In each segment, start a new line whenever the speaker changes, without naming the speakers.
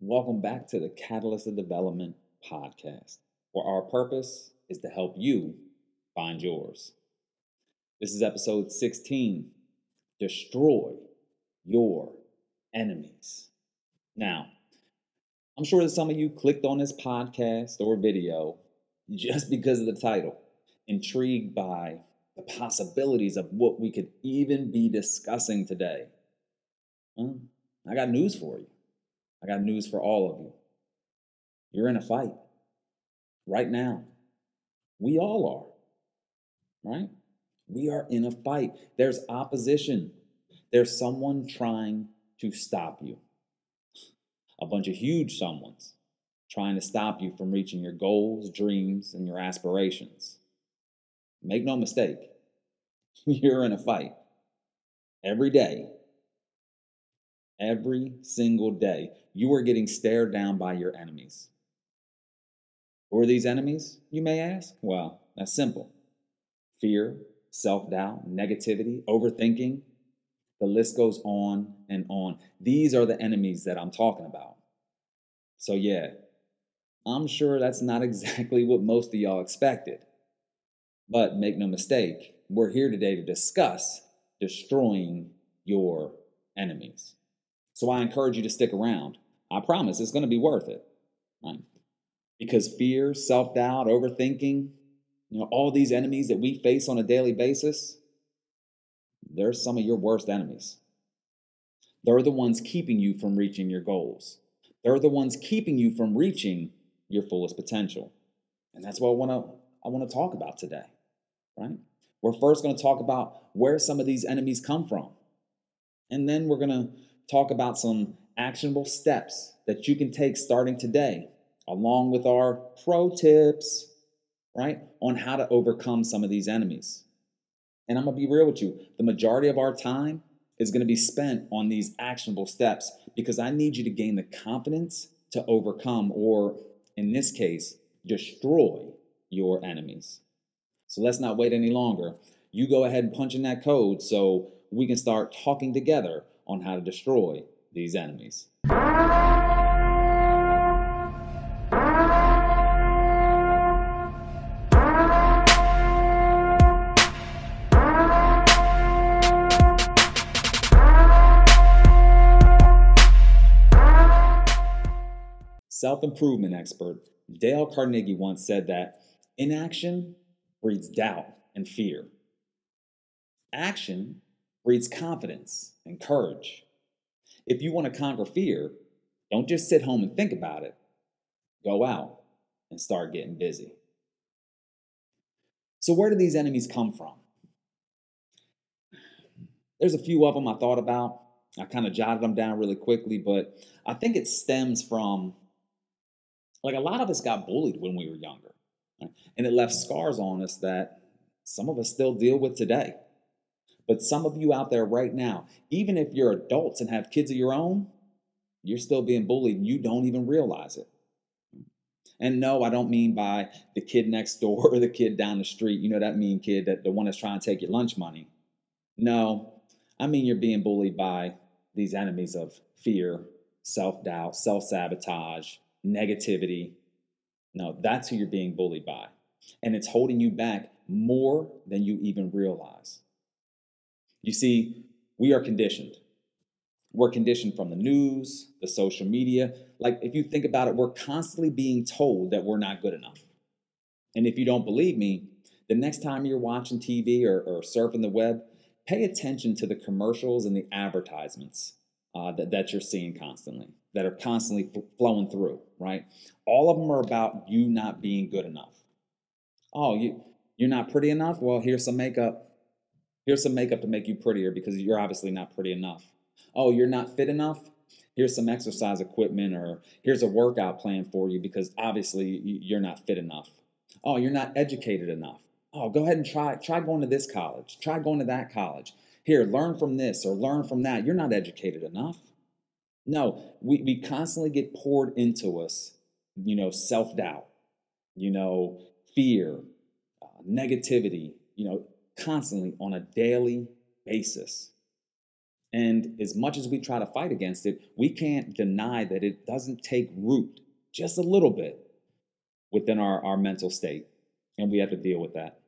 Welcome back to the Catalyst of Development podcast, where our purpose is to help you find yours. This is episode 16 Destroy Your Enemies. Now, I'm sure that some of you clicked on this podcast or video just because of the title, intrigued by the possibilities of what we could even be discussing today. Well, I got news for you I got news for all of you. You're in a fight right now. We all are, right? We are in a fight. There's opposition. There's someone trying to stop you. A bunch of huge someone's trying to stop you from reaching your goals, dreams, and your aspirations. Make no mistake, you're in a fight every day Every single day, you are getting stared down by your enemies. Who are these enemies, you may ask? Well, that's simple fear, self doubt, negativity, overthinking. The list goes on and on. These are the enemies that I'm talking about. So, yeah, I'm sure that's not exactly what most of y'all expected. But make no mistake, we're here today to discuss destroying your enemies. So I encourage you to stick around. I promise it's going to be worth it. Right? Because fear, self doubt, overthinking, you know, all these enemies that we face on a daily basis, they're some of your worst enemies. They're the ones keeping you from reaching your goals. They're the ones keeping you from reaching your fullest potential. And that's what I want to I want to talk about today, right? We're first going to talk about where some of these enemies come from. And then we're going to talk about some actionable steps that you can take starting today, along with our pro tips, right, on how to overcome some of these enemies. And I'm gonna be real with you the majority of our time is gonna be spent on these actionable steps because I need you to gain the confidence to overcome, or in this case, destroy your enemies. So let's not wait any longer. You go ahead and punch in that code so we can start talking together on how to destroy these enemies. Self improvement expert Dale Carnegie once said that inaction breeds doubt and fear. Action breeds confidence and courage. If you want to conquer fear, don't just sit home and think about it. Go out and start getting busy. So, where do these enemies come from? There's a few of them I thought about. I kind of jotted them down really quickly, but I think it stems from like a lot of us got bullied when we were younger, right? and it left scars on us that some of us still deal with today. But some of you out there right now, even if you're adults and have kids of your own, you're still being bullied and you don't even realize it. And no, I don't mean by the kid next door or the kid down the street, you know, that mean kid, that the one that's trying to take your lunch money. No, I mean you're being bullied by these enemies of fear, self doubt, self sabotage, negativity. No, that's who you're being bullied by. And it's holding you back more than you even realize. You see, we are conditioned. We're conditioned from the news, the social media. Like, if you think about it, we're constantly being told that we're not good enough. And if you don't believe me, the next time you're watching TV or, or surfing the web, pay attention to the commercials and the advertisements uh, that, that you're seeing constantly, that are constantly flowing through, right? All of them are about you not being good enough. Oh, you, you're not pretty enough? Well, here's some makeup. Here's some makeup to make you prettier because you're obviously not pretty enough. Oh, you're not fit enough? Here's some exercise equipment or here's a workout plan for you because obviously you're not fit enough. Oh, you're not educated enough. Oh, go ahead and try try going to this college. Try going to that college. Here, learn from this or learn from that. You're not educated enough. No, we, we constantly get poured into us, you know, self doubt, you know, fear, uh, negativity, you know, constantly on a daily basis. And as much as we try to fight against it, we can't deny that it doesn't take root just a little bit within our, our mental state. And we have to deal with that.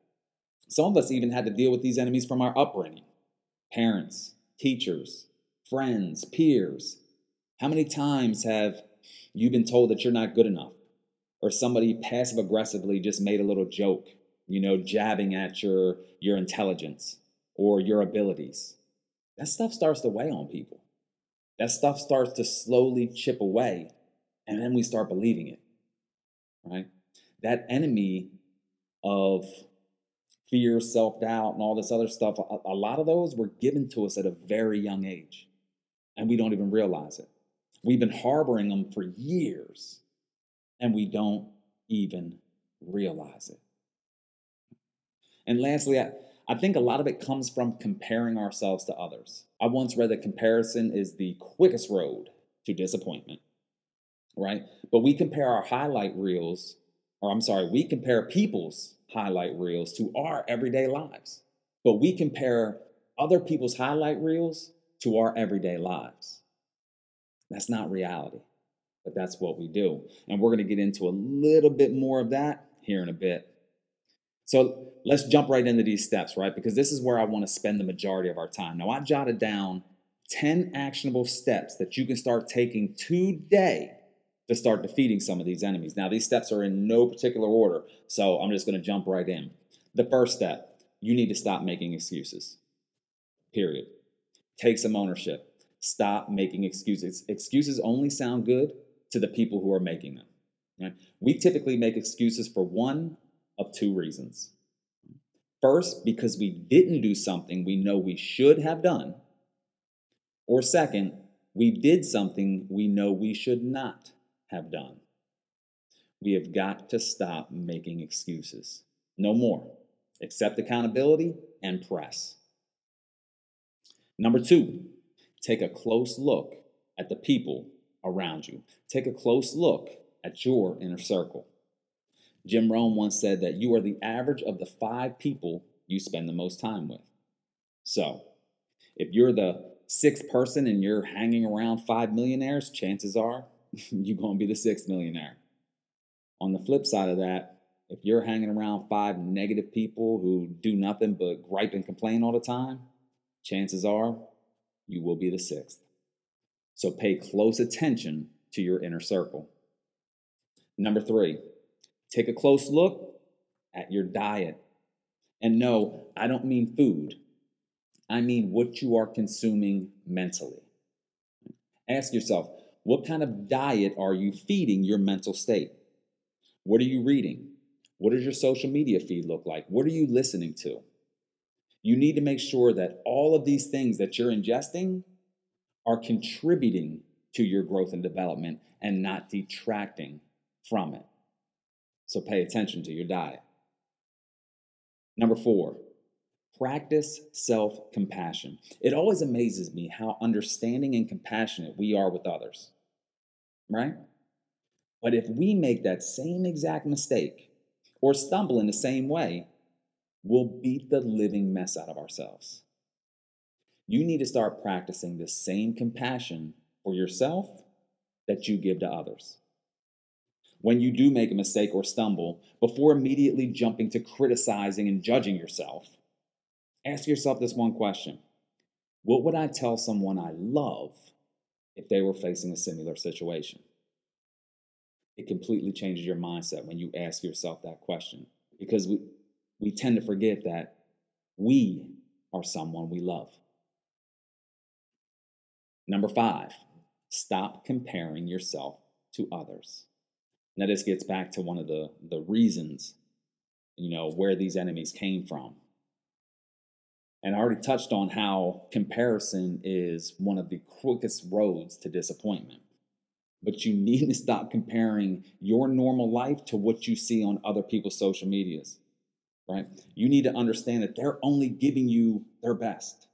Some of us even had to deal with these enemies from our upbringing parents, teachers, friends, peers. How many times have you been told that you're not good enough? Or somebody passive aggressively just made a little joke, you know, jabbing at your, your intelligence or your abilities. That stuff starts to weigh on people. That stuff starts to slowly chip away, and then we start believing it, right? That enemy of fear, self doubt, and all this other stuff, a, a, lot of those were given to us at a very young age, and we don't even realize it. We've been harboring them for years, and we don't even realize it. And lastly, I, I think a lot of it comes from comparing ourselves to others. I once read that comparison is the quickest road to disappointment, right? But we compare our highlight reels, or I'm sorry, we compare people's highlight reels to our everyday lives. But we compare other people's highlight reels to our everyday lives. That's not reality, but that's what we do. And we're going to get into a little bit more of that here in a bit. So let's jump right into these steps, right? Because this is where I want to spend the majority of our time. Now, I jotted down 10 actionable steps that you can start taking today to start defeating some of these enemies. Now, these steps are in no particular order, so I'm just going to jump right in. The first step, you need to stop making excuses. Period. Take some ownership. Stop making excuses. Excuses only sound good to the people who are making them. Right? We typically make excuses for one of two reasons. First, because we didn't do something we know we should have done. Or second, we did something we know we should not have done. We have got to stop making excuses. No more. Accept accountability and press. Number two, take a close look at the people around you. Take a close look at your inner circle. Jim Rohn once said that you are the average of the five people you spend the most time with. So, if you're the sixth person and you're hanging around five millionaires, chances are you're going to be the sixth millionaire. On the flip side of that, if you're hanging around five negative people who do nothing but gripe and complain all the time, chances are you will be the sixth. So pay close attention to your inner circle. Number three, take a close look at your diet. And no, I don't mean food, I mean what you are consuming mentally. Ask yourself, what kind of diet are you feeding your mental state? What are you reading? What does your social media feed look like? What are you listening to? You need to make sure that all of these things that you're ingesting are contributing to your growth and development and not detracting from it. So pay attention to your diet. Number four, practice self compassion. It always amazes me how understanding and compassionate we are with others, right? But if we make that same exact mistake or stumble in the same way, we'll beat the living mess out of ourselves. You need to start practicing the same compassion for yourself that you give to others. When you do make a mistake or stumble, before immediately jumping to criticizing and judging yourself, Ask yourself this one question What would I tell someone I love if they were facing a similar situation? It completely changes your mindset when you ask yourself that question because we, we tend to forget that we are someone we love. Number five, stop comparing yourself to others. Now, this gets back to one of the, the reasons, you know, where these enemies came from. And I already touched on how comparison is one of the quickest roads to disappointment. But you need to stop comparing your normal life to what you see on other people's social medias, right? You need to understand that they're only giving you their best.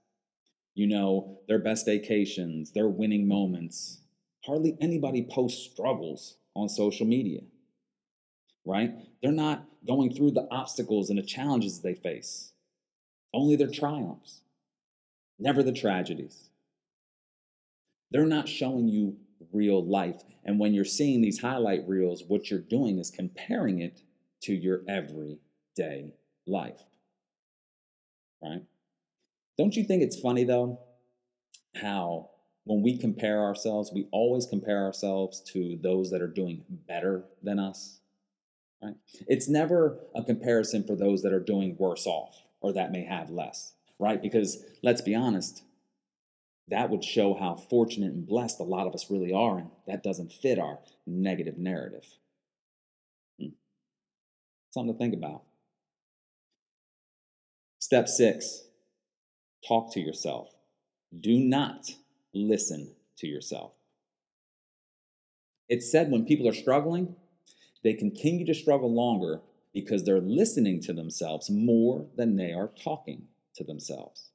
You know, their best vacations, their winning moments. Hardly anybody posts struggles on social media, right? They're not going through the obstacles and the challenges they face only their triumphs, never the tragedies. They're not showing you real life. And when you're seeing these highlight reels, what you're doing is comparing it to your everyday life. Right? Don't you think it's funny though how when we compare ourselves, we always compare ourselves to those that are doing better than us? Right? It's never a comparison for those that are doing worse off or that may have less, right? Because let's be honest, that would show how fortunate and blessed a lot of us really are, and that doesn't fit our negative narrative. Hmm. Something to think about. Step six talk to yourself. Do not listen to yourself. It's said when people are struggling, they continue to struggle longer because they're listening to themselves more than they are talking to themselves.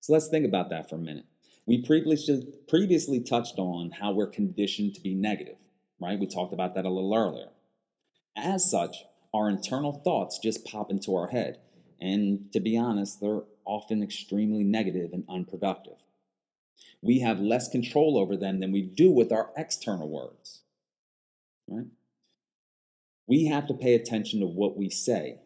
So let's think about that for a minute. We previously, previously touched on how we're conditioned to be negative, right? We talked about that a little earlier. As such, our internal thoughts just pop into our head. And to be honest, they're often extremely negative and unproductive. We have less control over them than we do with our external words, right? we have to pay attention to what we say.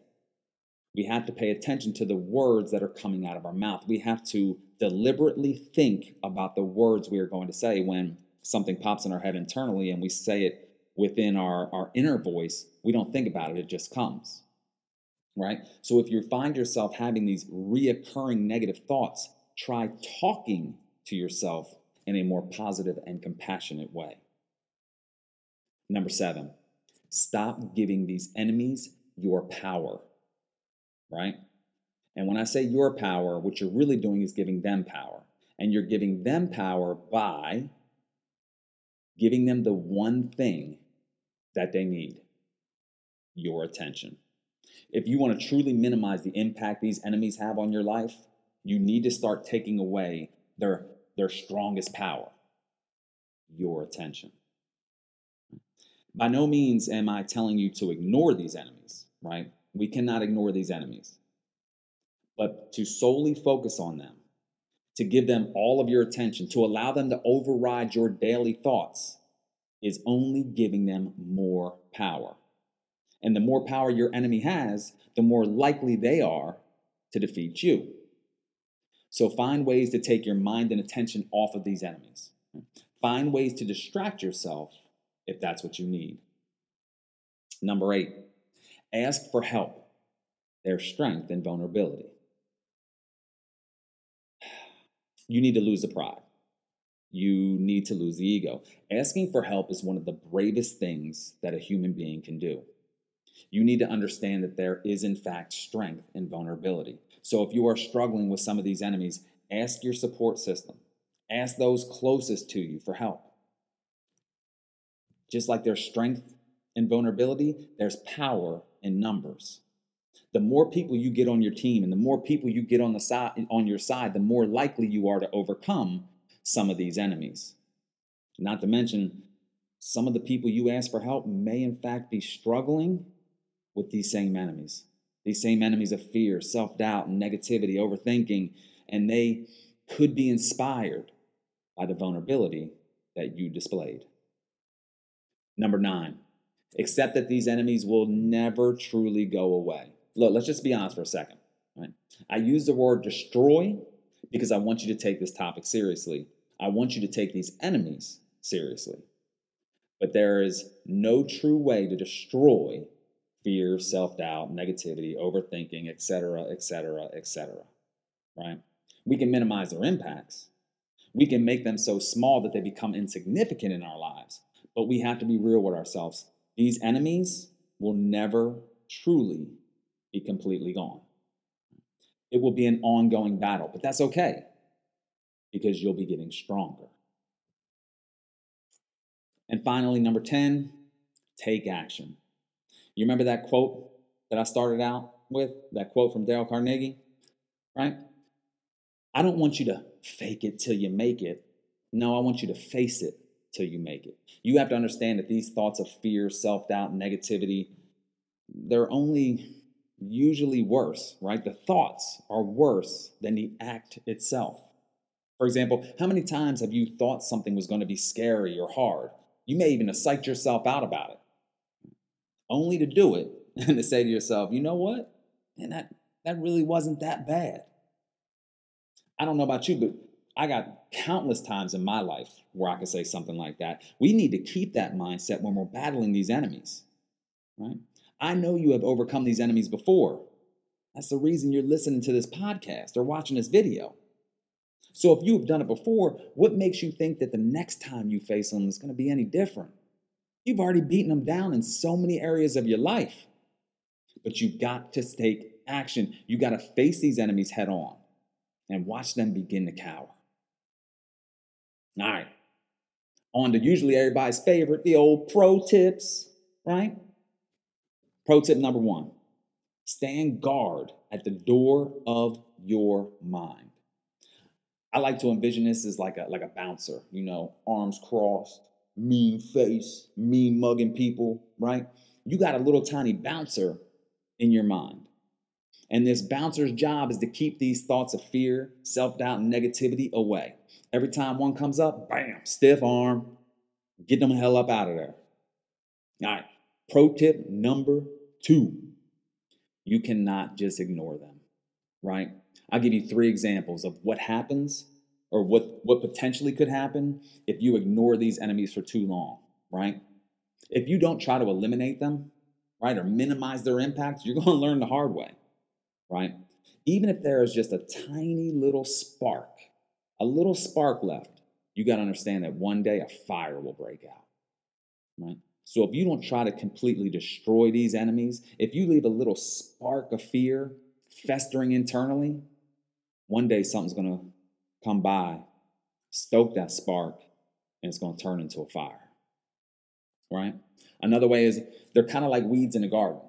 We have to pay attention to the words that are coming out of our mouth. We have to deliberately think about the words we are going to say when something pops in our head internally and we say it within our, our inner voice. We don't think about it, it just comes. Right? So if you find yourself having these reoccurring negative thoughts, try talking to yourself in a more positive and compassionate way. Number seven, Stop giving these enemies your power, right? And when I say your power, what you're really doing is giving them power. And you're giving them power by giving them the one thing that they need your attention. If you want to truly minimize the impact these enemies have on your life, you need to start taking away their, their strongest power your attention. By no means am I telling you to ignore these enemies, right? We cannot ignore these enemies. But to solely focus on them, to give them all of your attention, to allow them to override your daily thoughts, is only giving them more power. And the more power your enemy has, the more likely they are to defeat you. So find ways to take your mind and attention off of these enemies. Find ways to distract yourself if that's what you need. Number eight, ask for help, their strength and vulnerability. You need to lose the pride. You need to lose the ego. Asking for help is one of the bravest things that a human being can do. You need to understand that there is, in fact, strength in vulnerability. So if you are struggling with some of these enemies, ask your support system. Ask those closest to you for help. Just like there's strength in vulnerability, there's power in numbers. The more people you get on your team and the more people you get on the side on your side, the more likely you are to overcome some of these enemies. Not to mention, some of the people you ask for help may in fact be struggling with these same enemies. These same enemies of fear, self-doubt, and negativity, overthinking, and they could be inspired by the vulnerability that you displayed. Number nine, accept that these enemies will never truly go away. Look, let's just be honest for a second. Right? I use the word destroy because I want you to take this topic seriously. I want you to take these enemies seriously. But there is no true way to destroy fear, self-doubt, negativity, overthinking, etc., etc., etc. Right? We can minimize their impacts. We can make them so small that they become insignificant in our lives. But we have to be real with ourselves. These enemies will never truly be completely gone. It will be an ongoing battle, but that's okay because you'll be getting stronger. And finally, number 10, take action. You remember that quote that I started out with? That quote from Dale Carnegie, right? I don't want you to fake it till you make it. No, I want you to face it till you make it. You have to understand that these thoughts of fear, self doubt, negativity, they're only usually worse, right? The thoughts are worse than the act itself. For example, how many times have you thought something was going to be scary or hard? You may even have psyched yourself out about it, only to do it and to say to yourself, you know what? And that, that really wasn't that bad. I don't know about you, but I got countless times in my life where I could say something like that. We need to keep that mindset when we're battling these enemies, right? I know you have overcome these enemies before. That's the reason you're listening to this podcast or watching this video. So if you have done it before, what makes you think that the next time you face them is going to be any different? You've already beaten them down in so many areas of your life. But you've got to take action. You got to face these enemies head on and watch them begin to cower. All right. On to usually everybody's favorite, the old pro tips, right? Pro tip number one stand guard at the door of your mind. I like to envision this as like a like a bouncer, you know, arms crossed, mean face, mean mugging people, right? You got a little tiny bouncer in your mind. And this bouncer's job is to keep these thoughts of fear, self doubt, and negativity away. Every time one comes up, bam, stiff arm, get them the hell up out of there. All right, pro tip number two you cannot just ignore them, right? I'll give you three examples of what happens or what, what potentially could happen if you ignore these enemies for too long, right? If you don't try to eliminate them, right, or minimize their impact, you're going to learn the hard way, right? Even if there is just a tiny little spark, a little spark left, you got to understand that one day a fire will break out, right? So if you don't try to completely destroy these enemies, if you leave a little spark of fear festering internally, one day something's going to come by, stoke that spark, and it's going to turn into a fire. Right? Another way is they're kind of like weeds in a garden.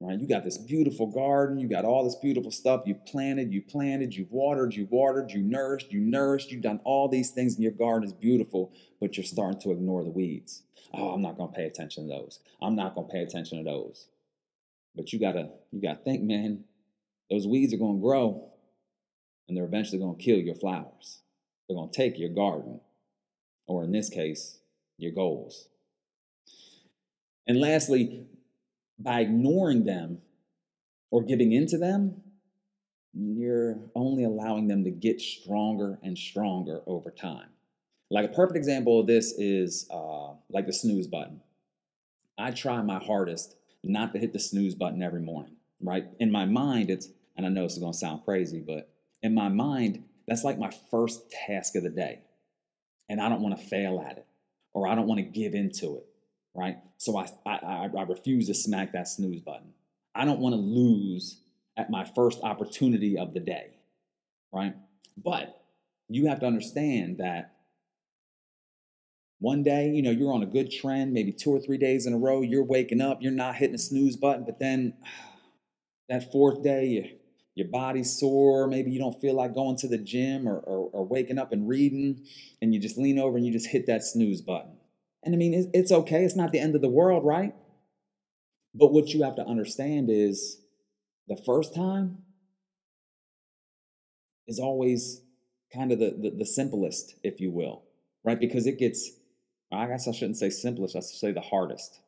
Right? You got this beautiful garden, you got all this beautiful stuff you planted, you planted, you've watered, you've watered, you nourished, you nourished, you've done all these things and your garden is beautiful, but you're starting to ignore the weeds. Oh, I'm not going to pay attention to those. I'm not going to pay attention to those. But you got to you got to think, man, those weeds are going to grow and they're eventually going to kill your flowers. They're going to take your garden, or in this case, your goals. And lastly, by ignoring them or giving into them, you're only allowing them to get stronger and stronger over time. Like a perfect example of this is uh, like the snooze button. I try my hardest not to hit the snooze button every morning, right? In my mind, it's, and I know this is to sound crazy, but in my mind, that's like my first task of the day. And I don't want to fail at it or I don't want to give into it, right? So I, I, I refuse to smack that snooze button. I don't want to lose at my first opportunity of the day, right? But you have to understand that one day, you know, you're on a good trend, maybe two or three days in a row, you're waking up, you're not hitting the snooze button, but then that fourth day, you your body's sore, maybe you don't feel like going to the gym or, or, or, waking up and reading, and you just lean over and you just hit that snooze button. And I mean, it's, okay, it's not the end of the world, right? But what you have to understand is the first time is always kind of the, the, the simplest, if you will, right? Because it gets, I guess I shouldn't say simplest, I should say the hardest.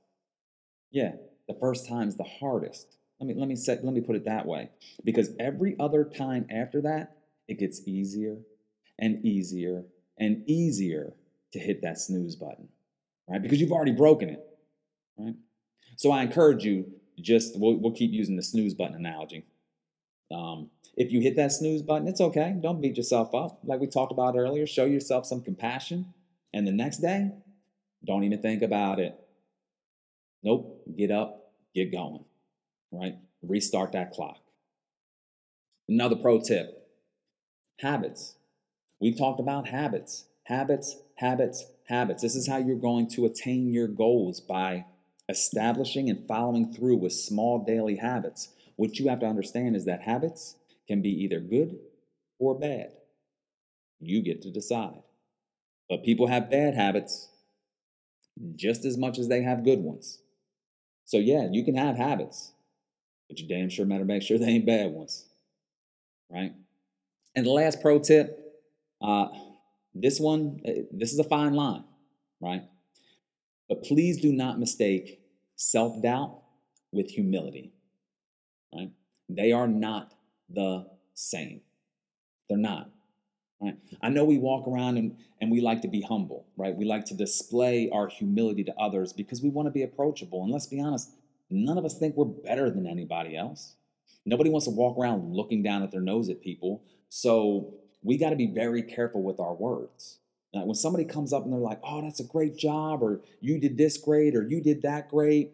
Yeah, the first time's the hardest let me let me set let me put it that way. Because every other time after that, it gets easier and easier and easier to hit that snooze button. Right? Because you've already broken it. Right? So I encourage you just we'll, we'll keep using the snooze button analogy. Um, if you hit that snooze button, it's okay. Don't beat yourself up. Like we talked about earlier, show yourself some compassion. And the next day, don't even think about it. Nope, get up, get going right? Restart that clock. Another pro tip habits. We talked about habits, habits, habits, habits. This is how you're going to attain your goals by establishing and following through with small daily habits. What you have to understand is that habits can be either good or bad. You get to decide. But people have bad habits just as much as they have good ones. So, yeah, you can have habits, but you damn sure better make sure they ain't bad ones. Right? And the last pro tip Uh, this one, uh, this is a fine line, right? But please do not mistake self doubt with humility, right? They are not the same. They're not. Right? I know we walk around and, and we like to be humble, right? We like to display our humility to others because we want to be approachable. And let's be honest, none of us think we're better than anybody else. Nobody wants to walk around looking down at their nose at people. So we got to be very careful with our words. Now, when somebody comes up and they're like, oh, that's a great job, or you did this great, or you did that great,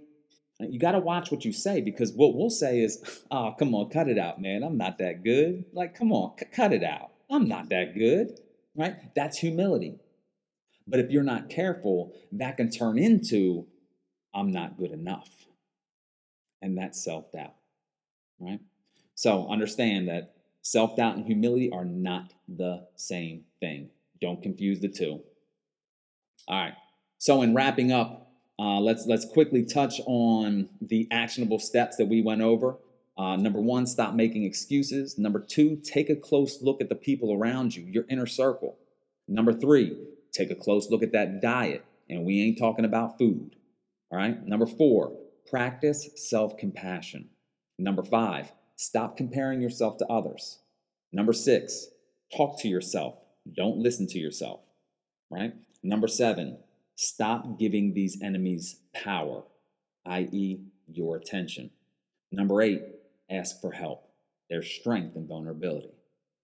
you got to watch what you say because what we'll say is, oh, come on, cut it out, man. I'm not that good. Like, come on, c- cut it out. I'm not that good, right? That's humility. But if you're not careful, that can turn into, I'm not good enough. And that's self doubt, right? So understand that self doubt and humility are not the same thing. Don't confuse the two. All right. So, in wrapping up, uh, let's let's quickly touch on the actionable steps that we went over. Uh, number one, stop making excuses. Number two, take a close look at the people around you, your inner circle. Number three, take a close look at that diet, and we ain't talking about food. All right. Number four, practice self compassion. Number five, stop comparing yourself to others. Number six, talk to yourself. Don't listen to yourself. Right. Number seven, Stop giving these enemies power, i.e., your attention. Number eight, ask for help, their strength and vulnerability.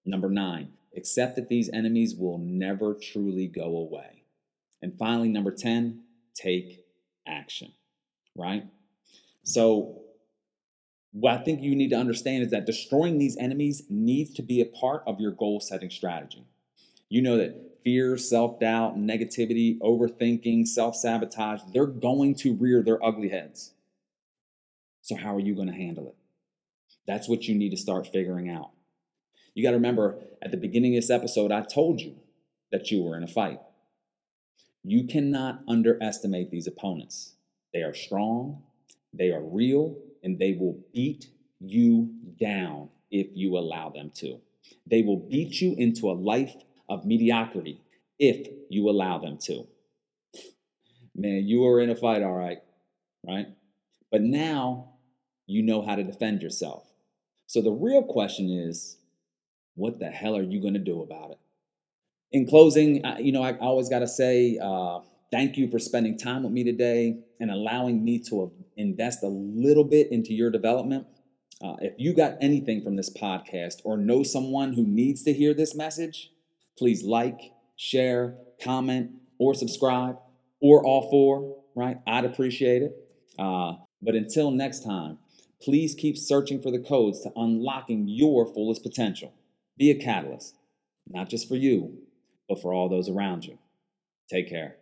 Number nine, accept that these enemies will never truly go away. And finally, number 10, take action, right? So, what I think you need to understand is that destroying these enemies needs to be a part of your goal setting strategy. You know that fear, self doubt, negativity, overthinking, self sabotage, they're going to rear their ugly heads. So, how are you going to handle it? That's what you need to start figuring out. You got to remember at the beginning of this episode, I told you that you were in a fight. You cannot underestimate these opponents. They are strong, they are real, and they will beat you down if you allow them to. They will beat you into a life of mediocrity if you allow them to. Man, you are in a fight, all right, right? But now you know how to defend yourself. So the real question is, what the hell are you going to do about it? In closing, you know, I always got to say uh, thank you for spending time with me today and allowing me to invest a little bit into your development. Uh, if you got anything from this podcast or know someone who needs to hear this message, please like, share, comment, or subscribe, or all four, right? I'd appreciate it. Uh, but until next time, please keep searching for the codes to unlocking your fullest potential. Be a catalyst, not just for you, but for all those around you. Take care.